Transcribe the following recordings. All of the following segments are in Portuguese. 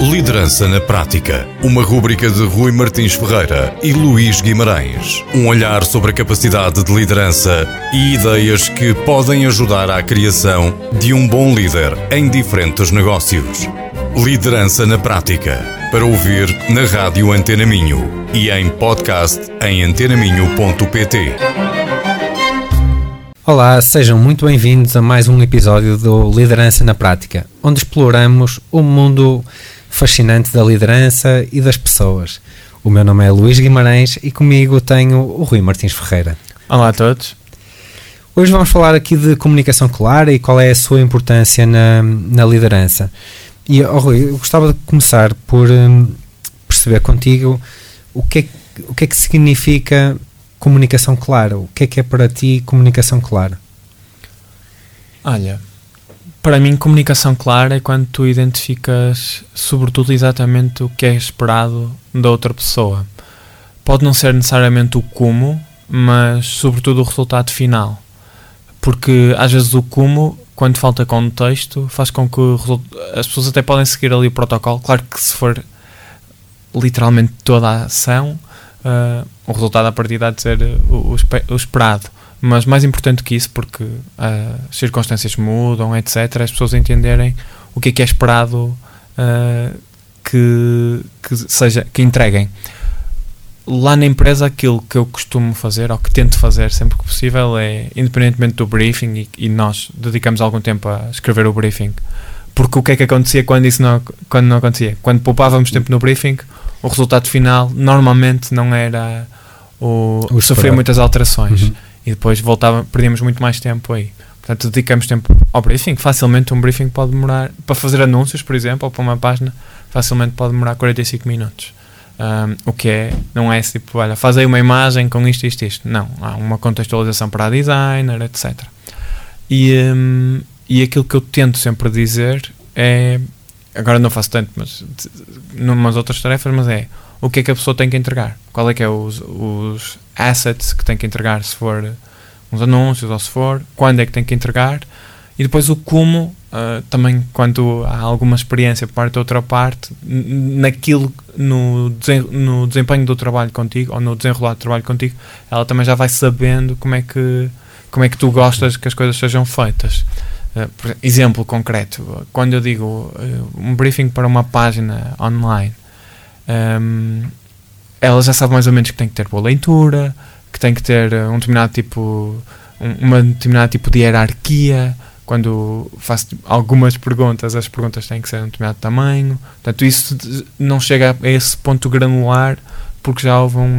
Liderança na Prática. Uma rúbrica de Rui Martins Ferreira e Luís Guimarães. Um olhar sobre a capacidade de liderança e ideias que podem ajudar à criação de um bom líder em diferentes negócios. Liderança na Prática. Para ouvir na Rádio Antena Minho e em podcast em antenaminho.pt. Olá, sejam muito bem-vindos a mais um episódio do Liderança na Prática, onde exploramos o mundo fascinante da liderança e das pessoas. O meu nome é Luís Guimarães e comigo tenho o Rui Martins Ferreira. Olá a todos. Hoje vamos falar aqui de comunicação clara e qual é a sua importância na, na liderança. E, oh, Rui, eu gostava de começar por hum, perceber contigo o que, é, o que é que significa comunicação clara. O que é que é para ti comunicação clara? Olha, para mim, comunicação clara é quando tu identificas, sobretudo, exatamente o que é esperado da outra pessoa. Pode não ser necessariamente o como, mas, sobretudo, o resultado final. Porque, às vezes, o como, quando falta contexto, faz com que as pessoas até podem seguir ali o protocolo. Claro que, se for literalmente toda a ação, uh, o resultado a partir de ser o, o esperado mas mais importante que isso, porque uh, as circunstâncias mudam, etc., as pessoas entenderem o que é que é esperado uh, que, que, seja, que entreguem. Lá na empresa, aquilo que eu costumo fazer, ou que tento fazer sempre que possível, é, independentemente do briefing, e, e nós dedicamos algum tempo a escrever o briefing, porque o que é que acontecia quando isso não, quando não acontecia? Quando poupávamos tempo no briefing, o resultado final normalmente não era o, o sofrer muitas alterações. Uhum e depois voltava, perdíamos muito mais tempo aí. Portanto, dedicamos tempo ao briefing. Facilmente um briefing pode demorar, para fazer anúncios, por exemplo, ou para uma página, facilmente pode demorar 45 minutos. Um, o que é, não é tipo, olha, faz aí uma imagem com isto, isto, isto. Não, há uma contextualização para a designer, etc. E, um, e aquilo que eu tento sempre dizer é, agora não faço tanto, mas numas outras tarefas, mas é o que é que a pessoa tem que entregar, qual é que é os, os assets que tem que entregar, se for uns anúncios ou se for, quando é que tem que entregar, e depois o como, uh, também quando há alguma experiência por parte da outra parte, naquilo, no, no desempenho do trabalho contigo, ou no desenrolar do trabalho contigo, ela também já vai sabendo como é que, como é que tu gostas que as coisas sejam feitas. Uh, exemplo concreto, quando eu digo uh, um briefing para uma página online, um, ela já sabe mais ou menos que tem que ter boa leitura, que tem que ter um determinado tipo, um, uma determinada tipo de hierarquia. Quando faço algumas perguntas, as perguntas têm que ser de um determinado tamanho. Portanto, isso não chega a esse ponto granular porque já houve um,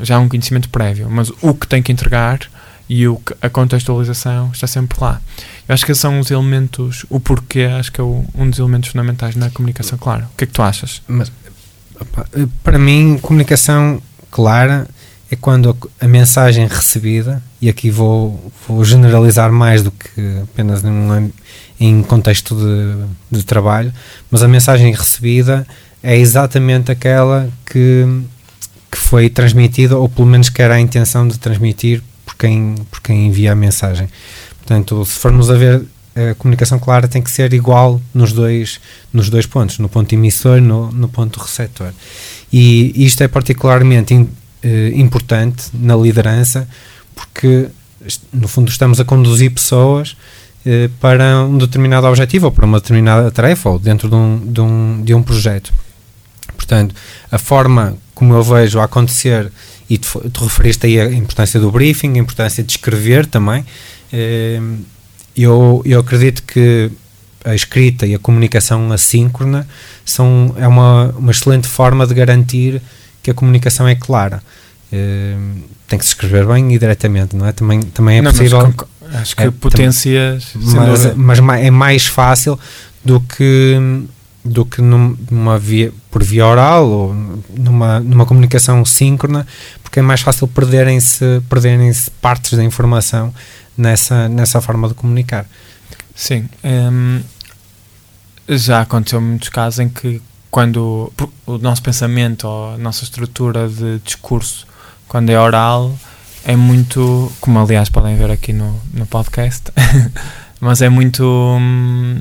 já um conhecimento prévio. Mas o que tem que entregar e o a contextualização está sempre lá. Eu acho que são os elementos, o porquê, acho que é o, um dos elementos fundamentais na comunicação clara. O que é que tu achas? Mas para mim, comunicação clara é quando a, mensagem recebida, e aqui vou, vou generalizar mais do que apenas num, em contexto de, de trabalho, mas a mensagem recebida é exatamente aquela que, que foi transmitida, ou pelo menos que era a intenção de transmitir por quem, por quem envia a mensagem. Portanto, se formos a ver a comunicação clara tem que ser igual nos dois, nos dois pontos, no ponto emissor e no, no ponto receptor. E isto é particularmente in, eh, importante na liderança porque, no fundo, estamos a conduzir pessoas eh, para um determinado objetivo ou para uma determinada tarefa ou dentro de um, de um, de um projeto. Portanto, a forma como eu vejo acontecer, e tu, tu referiste aí a importância do briefing, a importância de escrever também. Eh, eu, eu acredito que a escrita e a comunicação assíncrona são, é uma, uma excelente forma de garantir que a comunicação é clara. Uh, tem que se escrever bem e diretamente, não é? Também, também é não, possível. acho que é, potencias. Mas, mas é mais fácil do que do que numa via, por via oral ou numa, numa comunicação síncrona, porque é mais fácil perderem-se perderem partes da informação nessa, nessa forma de comunicar. Sim. Um, já aconteceu muitos casos em que quando o nosso pensamento ou a nossa estrutura de discurso, quando é oral, é muito, como aliás podem ver aqui no, no podcast, mas é muito hum,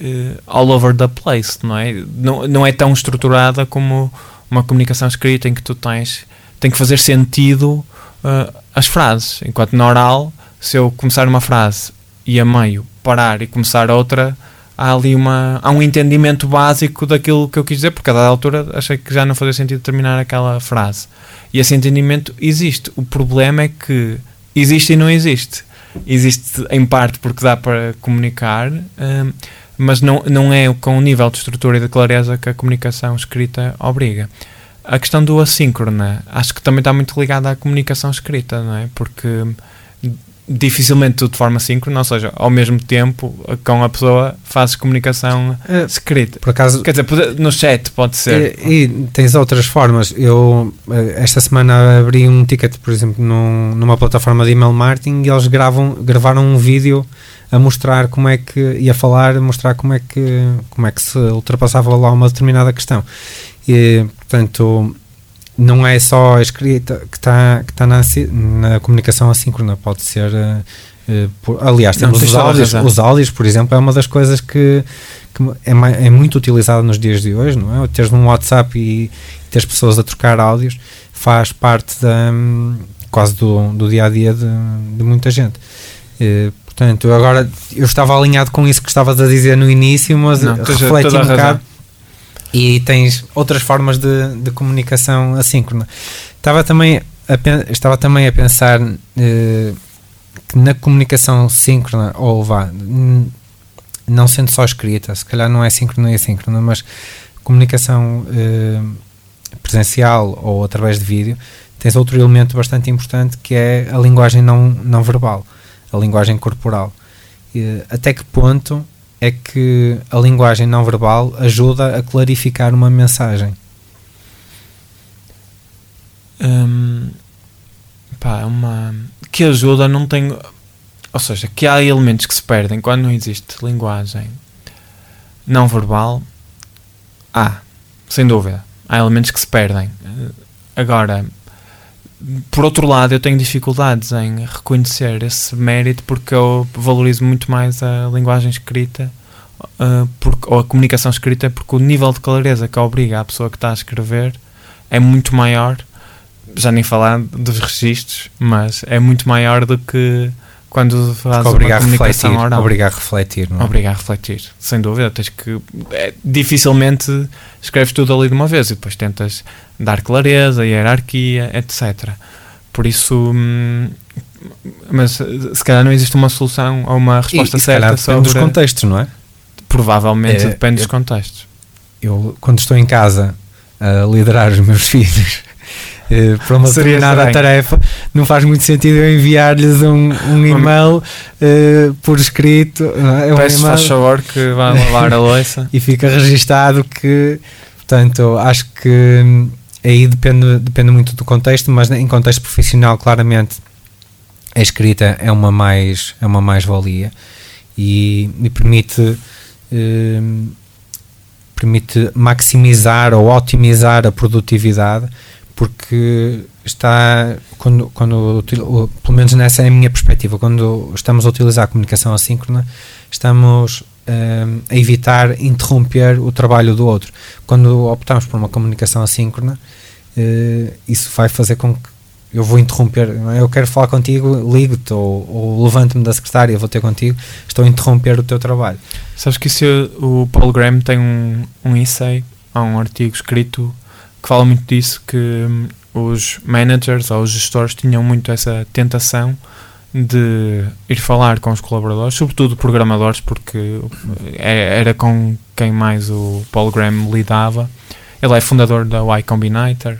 uh, all over the place, não é? Não, não é tão estruturada como uma comunicação escrita em que tu tens tem que fazer sentido uh, as frases, enquanto na oral, se eu começar uma frase e a meio parar e começar outra, há ali uma, há um entendimento básico daquilo que eu quis dizer, porque a dada altura achei que já não fazia sentido terminar aquela frase. E esse entendimento existe. O problema é que existe e não existe. Existe em parte porque dá para comunicar, hum, mas não, não é com o nível de estrutura e de clareza que a comunicação escrita obriga. A questão do assíncrona, acho que também está muito ligada à comunicação escrita, não é? Porque dificilmente tudo de forma síncrona, ou seja, ao mesmo tempo com a pessoa fazes comunicação uh, escrita. Por acaso, Quer dizer, no chat pode ser. E, e, tens outras formas. Eu eh, esta semana abri um ticket, por exemplo, num, numa plataforma de email marketing e eles gravam, gravaram um vídeo a mostrar como é que ia falar, a mostrar como é que como é que se ultrapassava lá uma determinada questão. E, portanto, não é só a escrita que está que tá na, na comunicação assíncrona, pode ser. Uh, por, aliás, temos os áudios, os áudios, por exemplo, é uma das coisas que, que é, é, muito utilizada nos dias de hoje, não é? Teres um WhatsApp e, ter pessoas a trocar áudios faz parte da, quase do, do dia a dia de, de muita gente. Uh, portanto, agora eu estava alinhado com isso que estavas a dizer no início, mas não, refleti um bocado. E tens outras formas de, de comunicação assíncrona. Estava também a, estava também a pensar eh, que na comunicação síncrona, ou vá, não sendo só escrita, se calhar não é síncrona e assíncrona, mas comunicação eh, presencial ou através de vídeo, tens outro elemento bastante importante que é a linguagem não, não verbal, a linguagem corporal. E, até que ponto é que a linguagem não verbal ajuda a clarificar uma mensagem. Hum, pá, uma que ajuda não tem ou seja, que há elementos que se perdem quando não existe linguagem não verbal há, sem dúvida há elementos que se perdem agora por outro lado eu tenho dificuldades em reconhecer esse mérito porque eu valorizo muito mais a linguagem escrita uh, porque, ou a comunicação escrita, porque o nível de clareza que obriga a pessoa que está a escrever é muito maior, já nem falar dos registros, mas é muito maior do que quando fazes uma comunicação a oral. Obrigar a refletir, não é? Obrigar a refletir, sem dúvida. Tens que. É, dificilmente escreves tudo ali de uma vez e depois tentas dar clareza, hierarquia, etc. Por isso. Hum, mas se calhar não existe uma solução ou uma resposta e, certa e sobre. dos contextos, não é? Provavelmente é, depende dos contextos. Eu, quando estou em casa a liderar os meus filhos eh, para uma Seria determinada tarefa, não faz muito sentido eu enviar-lhes um, um e-mail uh, por escrito. É um Peço faz favor que vá lavar a louça. e fica registado que, portanto, acho que hum, aí depende, depende muito do contexto, mas em contexto profissional, claramente, a escrita é uma mais é uma mais-valia e me permite Ehm, permite maximizar ou otimizar a produtividade porque está quando, quando pelo menos nessa é a minha perspectiva quando estamos a utilizar a comunicação assíncrona estamos ehm, a evitar interromper o trabalho do outro quando optamos por uma comunicação assíncrona uh, isso vai fazer com que eu vou interromper, é? eu quero falar contigo, ligo-te ou, ou levanto-me da secretária, vou ter contigo, estou a interromper o teu trabalho. Sabes que isso, o Paul Graham tem um, um essay, há um artigo escrito que fala muito disso, que hum, os managers ou os gestores tinham muito essa tentação de ir falar com os colaboradores, sobretudo programadores, porque é, era com quem mais o Paul Graham lidava. Ele é fundador da Y Combinator,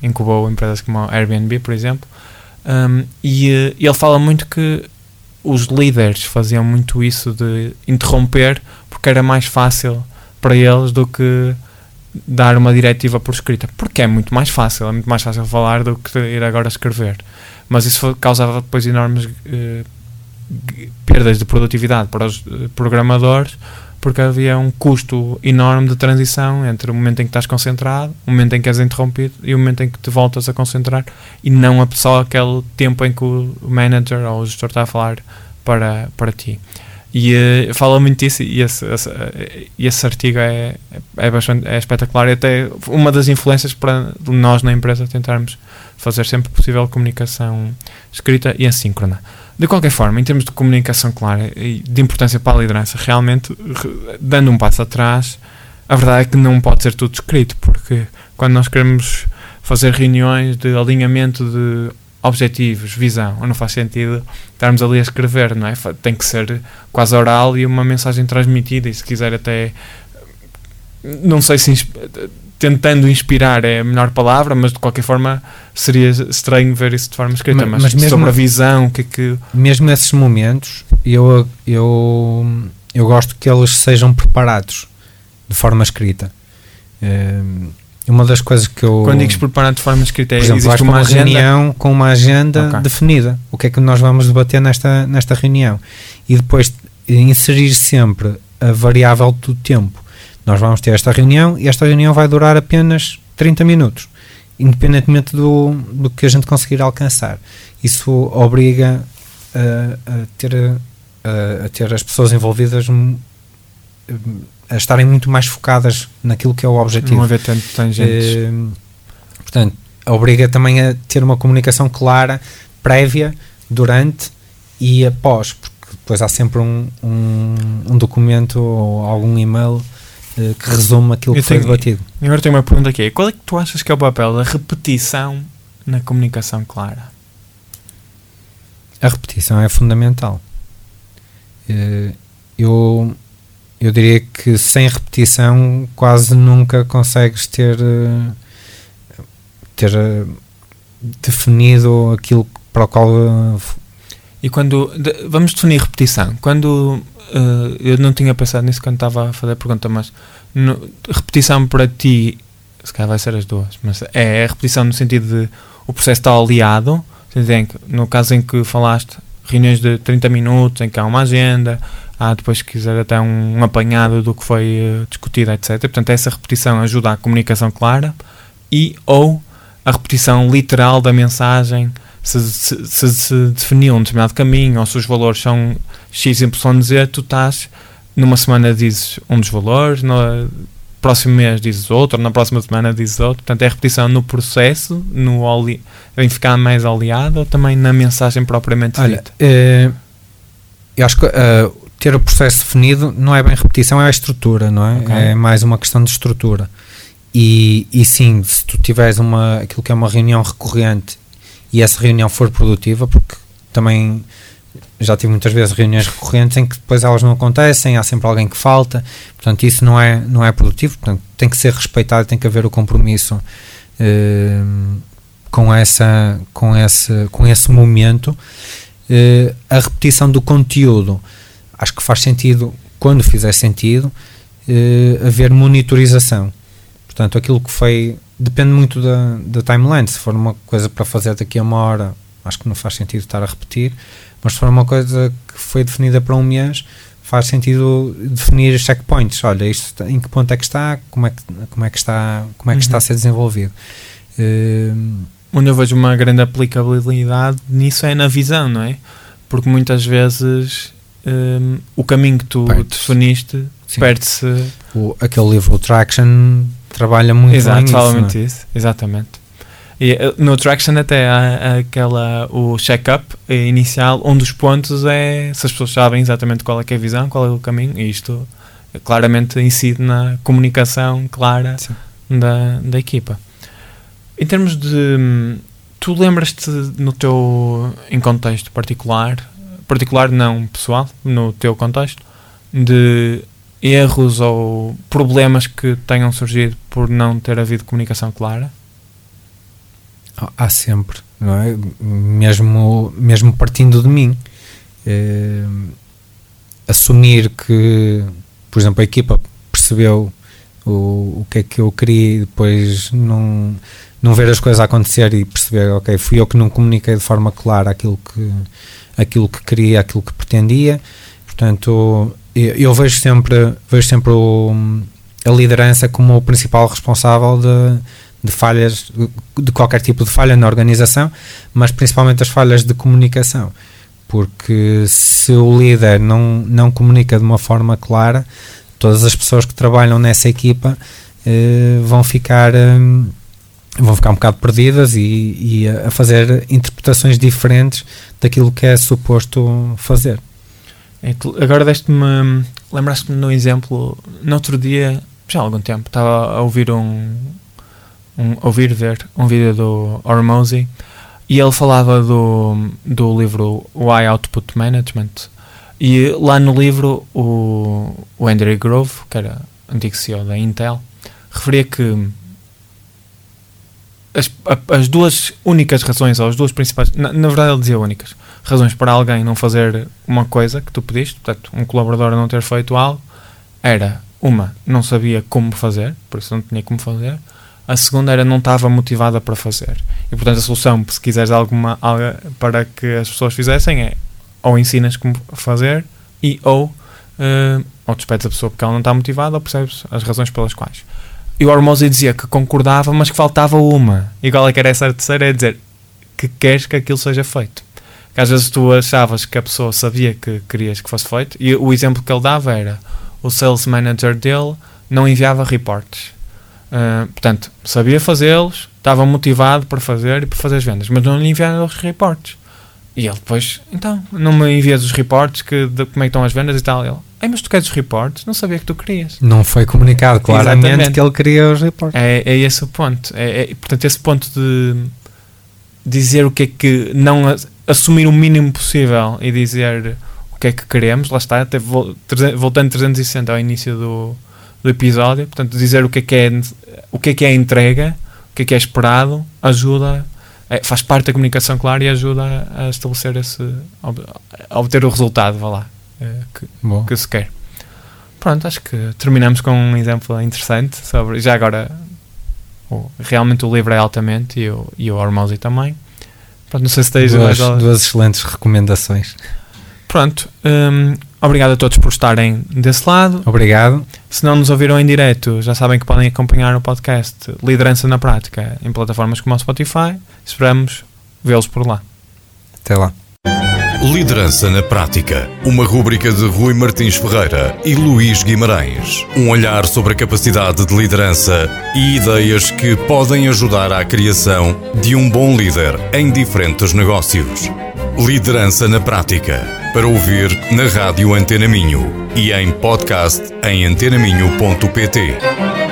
incubou empresas como a Airbnb, por exemplo, um, e, e ele fala muito que os líderes faziam muito isso de interromper porque era mais fácil para eles do que dar uma diretiva por escrita, porque é muito mais fácil, é muito mais fácil falar do que ir agora escrever. Mas isso causava depois enormes eh, perdas de produtividade para os eh, programadores, porque havia um custo enorme de transição entre o momento em que estás concentrado, o momento em que és interrompido e o momento em que te voltas a concentrar e não só aquele tempo em que o manager ou o gestor está a falar para, para ti. E uh, fala muito disso e esse, esse, esse artigo é, é, bastante, é espetacular e até uma das influências para nós na empresa tentarmos fazer sempre possível comunicação escrita e assíncrona. De qualquer forma, em termos de comunicação clara e de importância para a liderança, realmente, dando um passo atrás, a verdade é que não pode ser tudo escrito, porque quando nós queremos fazer reuniões de alinhamento de objetivos, visão, não faz sentido estarmos ali a escrever, não é? Tem que ser quase oral e uma mensagem transmitida, e se quiser até não sei se tentando inspirar é a melhor palavra, mas de qualquer forma seria estranho ver isso de forma escrita. Mas, mas mesmo, sobre a visão, que, que mesmo nesses momentos, eu, eu, eu gosto que eles sejam preparados de forma escrita. Um, uma das coisas que eu. Quando digo preparar de forma escrita, exemplo, existe uma, uma reunião com uma agenda okay. definida. O que é que nós vamos debater nesta, nesta reunião? E depois inserir sempre a variável do tempo. Nós vamos ter esta reunião e esta reunião vai durar apenas 30 minutos, independentemente do, do que a gente conseguir alcançar. Isso obriga a, a ter, a, a ter as pessoas envolvidas a estarem muito mais focadas naquilo que é o objetivo. Não haver tanto tangentes. Uh, portanto, obriga também a ter uma comunicação clara, prévia, durante e após, porque depois há sempre um, um, um documento ou algum e-mail uh, que resume aquilo Eu que tenho, foi debatido. Agora tenho uma pergunta aqui: qual é que tu achas que é o papel da repetição na comunicação clara? A repetição é fundamental. Uh, eu eu diria que sem repetição quase nunca consegues ter eh, ter eh, definido aquilo para o qual eh, e quando vamos definir repetição. Quando uh, eu não tinha pensado nisso quando estava a fazer a pergunta mas no, repetição para ti se calhar vai ser as duas mas é a repetição no sentido de o processo está aliado no caso em que falaste reuniões de 30 minutos em que há uma agenda há depois, se quiser, até um, um apanhado do que foi uh, discutido, etc. Portanto, essa repetição ajuda à comunicação clara e ou a repetição literal da mensagem, se, se, se, se definiu um determinado caminho ou se os valores são X, Y, Z, tu estás numa semana dizes um dos valores, no próximo mês dizes outro, na próxima semana dizes outro. Portanto, é repetição no processo, no em ficar mais aliado ou também na mensagem propriamente Olha, dita? Uh, eu acho que uh, ter o processo definido não é bem repetição, é a estrutura, não é? Okay. É mais uma questão de estrutura. E, e sim, se tu tiveres uma, aquilo que é uma reunião recorrente e essa reunião for produtiva, porque também já tive muitas vezes reuniões recorrentes em que depois elas não acontecem, há sempre alguém que falta, portanto isso não é, não é produtivo, portanto tem que ser respeitado, tem que haver o compromisso eh, com, essa, com, esse, com esse momento. Eh, a repetição do conteúdo acho que faz sentido, quando fizer sentido, uh, haver monitorização. Portanto, aquilo que foi. Depende muito da, da timeline. Se for uma coisa para fazer daqui a uma hora, acho que não faz sentido estar a repetir. Mas se for uma coisa que foi definida para um mês, faz sentido definir checkpoints. Olha, isto em que ponto é que está, como é que, como é que, está, como é que uhum. está a ser desenvolvido. Uh, Onde eu vejo uma grande aplicabilidade nisso é na visão, não é? Porque muitas vezes um, o caminho que tu Perdes. definiste perde-se. Aquele livro, o Traction, trabalha muito Exato, bem fala muito é? isso, exatamente. E, eh, no Traction até há aquela, o check-up inicial, um dos pontos é se as pessoas sabem exatamente qual é, é a visão, qual é o caminho, e isto claramente incide na comunicação clara da, da equipa. Em termos de. Tu lembras-te no teu. em contexto particular, particular não pessoal, no teu contexto, de erros ou problemas que tenham surgido por não ter havido comunicação clara? Há sempre, não é? Mesmo, mesmo partindo de mim. É, assumir que, por exemplo, a equipa percebeu o, o que é que eu queria e depois não, não ver as coisas acontecer e perceber, ok, fui eu que não comuniquei de forma clara aquilo que, aquilo que queria, aquilo que pretendia. Portanto, eu, eu vejo sempre, vejo sempre o, a liderança como o principal responsável de, de falhas, de qualquer tipo de falha na organização, mas principalmente as falhas de comunicação. porque se o líder não, não comunica de uma forma clara, todas as pessoas que trabalham nessa equipa eh, vão ficar hum, vão ficar um bocado perdidas e, e, a fazer interpretações diferentes daquilo que é suposto fazer. É, agora deste-me, lembraste-me no exemplo, no outro dia, já há algum tempo, estava a ouvir um, um ouvir ver um vídeo do Hormozy e ele falava do, do livro Why Output Management e lá no livro o, o Andrew Grove, que era antigo CEO da Intel, referia que as, as duas únicas razões, ou as duas principais, na, na, verdade ele dizia únicas, razões para alguém não fazer uma coisa que tu pediste, portanto, um colaborador não ter feito algo, era uma, não sabia como fazer, por isso não tinha como fazer, a segunda era não estava motivada para fazer. E portanto a solução, se quiseres alguma para que as pessoas fizessem, é ou ensinas como fazer e ou, uh, ou despedes a pessoa porque ela não está motivada ou percebes as razões pelas quais. E o Hormozy dizia que concordava, mas que faltava uma. Igual é que era essa terceira, é dizer que queres que aquilo seja feito. Que às vezes tu achavas que a pessoa sabia que querias que fosse feito, e o exemplo que ele dava era o sales manager dele não enviava reportes. Uh, portanto, sabia fazê-los, estava motivado para fazer e para fazer as vendas, mas não lhe enviava os reportes. E ele depois, então, não me envias os reportes que, de como é que estão as vendas e tal. Ele, Ei, mas tu queres os reportes? Não sabia que tu querias. Não foi comunicado claramente Exatamente. que ele queria os reportes. É, é esse o ponto. É, é, portanto, esse ponto de dizer o que é que. Não assumir o mínimo possível e dizer o que é que queremos. Lá está, até voltando 360 ao início do, do episódio. Portanto, dizer o que é que é, o que é, que é a entrega, o que é que é esperado, ajuda é, faz parte da comunicação clara e ajuda a, a estabelecer esse. a obter o resultado, vá lá, é, que, que se quer. Pronto, acho que terminamos com um exemplo interessante sobre. Já agora, o, realmente o livro é altamente e o, e o Hormozy também. Pronto, não sei se tens duas, duas excelentes recomendações. Pronto, um, obrigado a todos por estarem desse lado. Obrigado. Se não nos ouviram em direto, já sabem que podem acompanhar o podcast Liderança na Prática em plataformas como o Spotify. Esperamos vê-los por lá. Até lá. Liderança na Prática. Uma rúbrica de Rui Martins Ferreira e Luís Guimarães. Um olhar sobre a capacidade de liderança e ideias que podem ajudar à criação de um bom líder em diferentes negócios. Liderança na Prática. Para ouvir na Rádio Antena Minho e em podcast em antenaminho.pt.